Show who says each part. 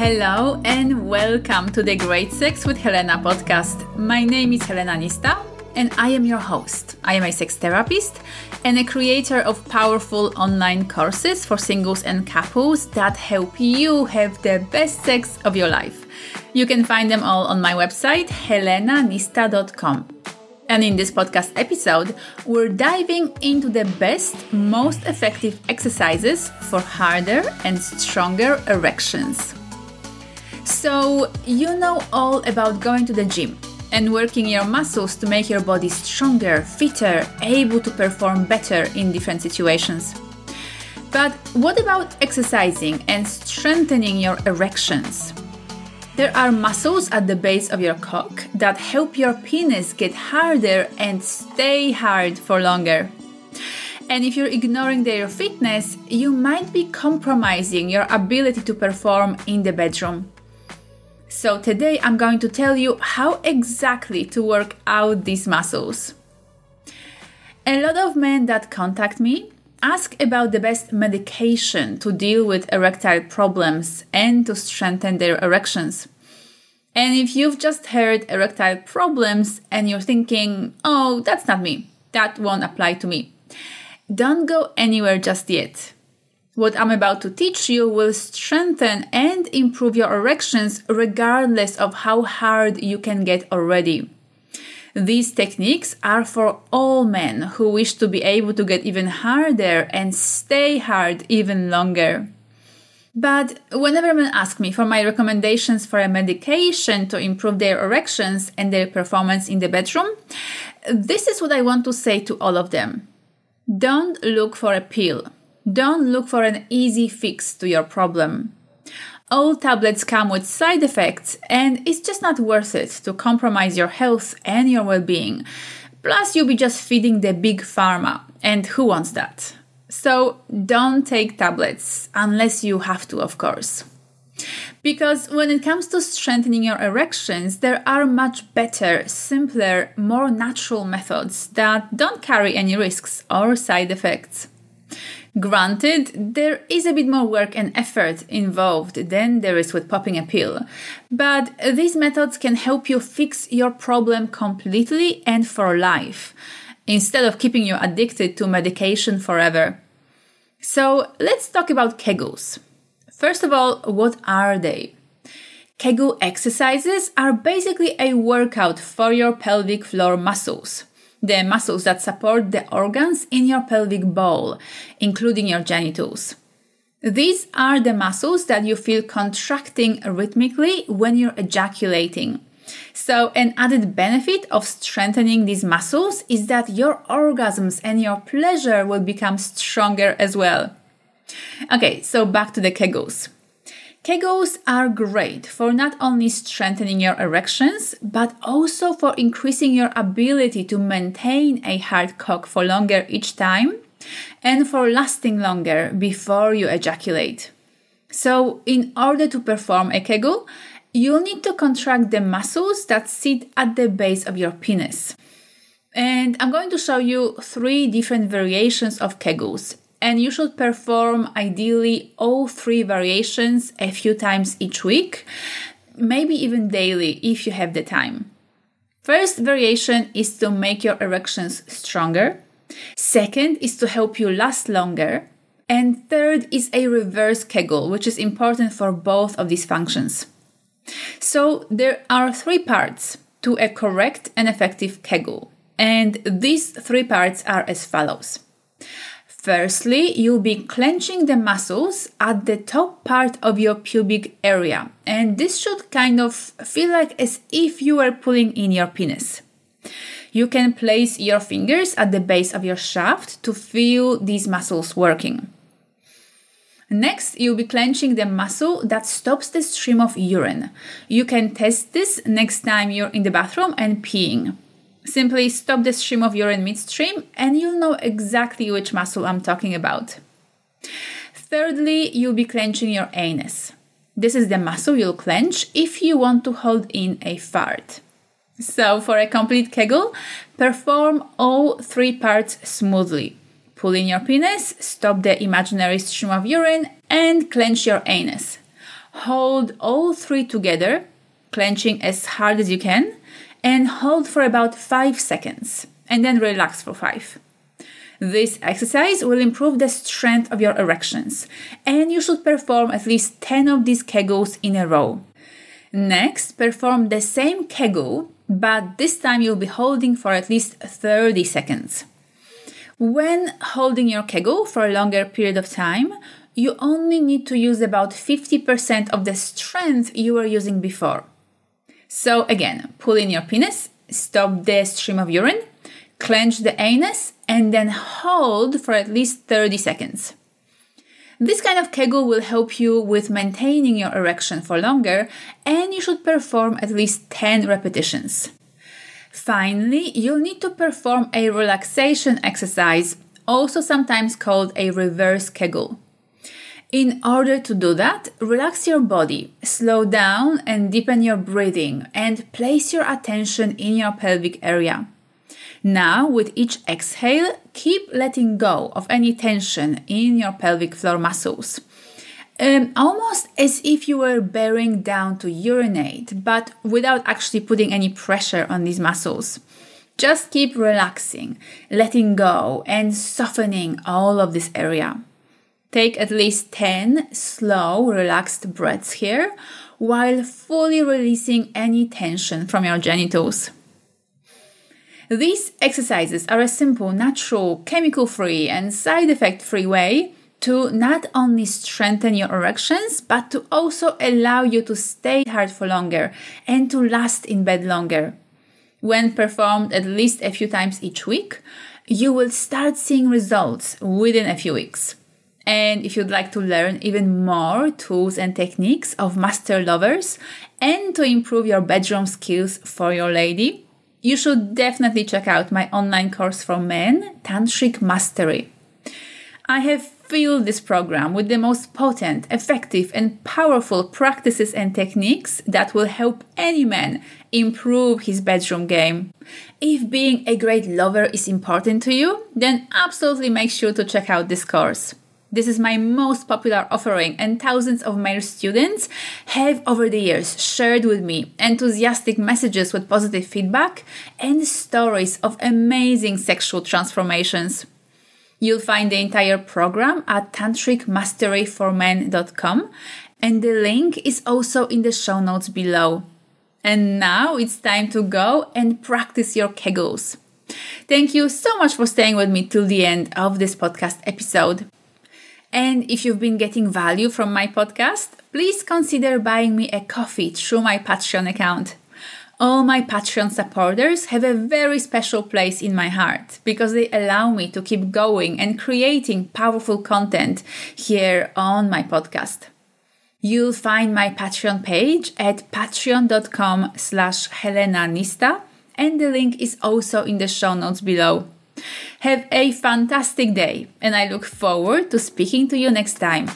Speaker 1: Hello and welcome to the Great Sex with Helena podcast. My name is Helena Nista and I am your host. I am a sex therapist and a creator of powerful online courses for singles and couples that help you have the best sex of your life. You can find them all on my website, helenanista.com. And in this podcast episode, we're diving into the best, most effective exercises for harder and stronger erections. So, you know all about going to the gym and working your muscles to make your body stronger, fitter, able to perform better in different situations. But what about exercising and strengthening your erections? There are muscles at the base of your cock that help your penis get harder and stay hard for longer. And if you're ignoring their fitness, you might be compromising your ability to perform in the bedroom. So, today I'm going to tell you how exactly to work out these muscles. A lot of men that contact me ask about the best medication to deal with erectile problems and to strengthen their erections. And if you've just heard erectile problems and you're thinking, oh, that's not me, that won't apply to me, don't go anywhere just yet. What I'm about to teach you will strengthen and improve your erections regardless of how hard you can get already. These techniques are for all men who wish to be able to get even harder and stay hard even longer. But whenever men ask me for my recommendations for a medication to improve their erections and their performance in the bedroom, this is what I want to say to all of them. Don't look for a pill. Don't look for an easy fix to your problem. All tablets come with side effects, and it's just not worth it to compromise your health and your well being. Plus, you'll be just feeding the big pharma, and who wants that? So, don't take tablets unless you have to, of course. Because when it comes to strengthening your erections, there are much better, simpler, more natural methods that don't carry any risks or side effects. Granted, there is a bit more work and effort involved than there is with popping a pill, but these methods can help you fix your problem completely and for life, instead of keeping you addicted to medication forever. So let's talk about Kegels. First of all, what are they? Kegel exercises are basically a workout for your pelvic floor muscles the muscles that support the organs in your pelvic bowl, including your genitals. These are the muscles that you feel contracting rhythmically when you're ejaculating. So, an added benefit of strengthening these muscles is that your orgasms and your pleasure will become stronger as well. Okay, so back to the Kegels. Kegels are great for not only strengthening your erections, but also for increasing your ability to maintain a hard cock for longer each time and for lasting longer before you ejaculate. So, in order to perform a Kegel, you'll need to contract the muscles that sit at the base of your penis. And I'm going to show you three different variations of Kegels and you should perform ideally all three variations a few times each week, maybe even daily if you have the time. First variation is to make your erections stronger. Second is to help you last longer. And third is a reverse Kegel, which is important for both of these functions. So there are three parts to a correct and effective Kegel. And these three parts are as follows. Firstly, you'll be clenching the muscles at the top part of your pubic area, and this should kind of feel like as if you were pulling in your penis. You can place your fingers at the base of your shaft to feel these muscles working. Next, you'll be clenching the muscle that stops the stream of urine. You can test this next time you're in the bathroom and peeing. Simply stop the stream of urine midstream and you'll know exactly which muscle I'm talking about. Thirdly, you'll be clenching your anus. This is the muscle you'll clench if you want to hold in a fart. So, for a complete Kegel, perform all three parts smoothly. Pull in your penis, stop the imaginary stream of urine, and clench your anus. Hold all three together, clenching as hard as you can, and hold for about 5 seconds, and then relax for 5. This exercise will improve the strength of your erections, and you should perform at least 10 of these kegels in a row. Next, perform the same kegel, but this time you'll be holding for at least 30 seconds. When holding your kegel for a longer period of time, you only need to use about 50% of the strength you were using before. So, again, pull in your penis, stop the stream of urine, clench the anus, and then hold for at least 30 seconds. This kind of kegel will help you with maintaining your erection for longer, and you should perform at least 10 repetitions. Finally, you'll need to perform a relaxation exercise, also sometimes called a reverse kegel. In order to do that, relax your body, slow down and deepen your breathing, and place your attention in your pelvic area. Now, with each exhale, keep letting go of any tension in your pelvic floor muscles. Um, almost as if you were bearing down to urinate, but without actually putting any pressure on these muscles. Just keep relaxing, letting go, and softening all of this area. Take at least 10 slow, relaxed breaths here while fully releasing any tension from your genitals. These exercises are a simple, natural, chemical free, and side effect free way to not only strengthen your erections, but to also allow you to stay hard for longer and to last in bed longer. When performed at least a few times each week, you will start seeing results within a few weeks. And if you'd like to learn even more tools and techniques of master lovers and to improve your bedroom skills for your lady, you should definitely check out my online course for men, Tantric Mastery. I have filled this program with the most potent, effective, and powerful practices and techniques that will help any man improve his bedroom game. If being a great lover is important to you, then absolutely make sure to check out this course. This is my most popular offering, and thousands of male students have over the years shared with me enthusiastic messages with positive feedback and stories of amazing sexual transformations. You'll find the entire program at tantricmasteryformen.com, and the link is also in the show notes below. And now it's time to go and practice your kegels. Thank you so much for staying with me till the end of this podcast episode. And if you've been getting value from my podcast, please consider buying me a coffee through my Patreon account. All my Patreon supporters have a very special place in my heart because they allow me to keep going and creating powerful content here on my podcast. You'll find my Patreon page at patreon.com slash Helena Nista and the link is also in the show notes below. Have a fantastic day, and I look forward to speaking to you next time.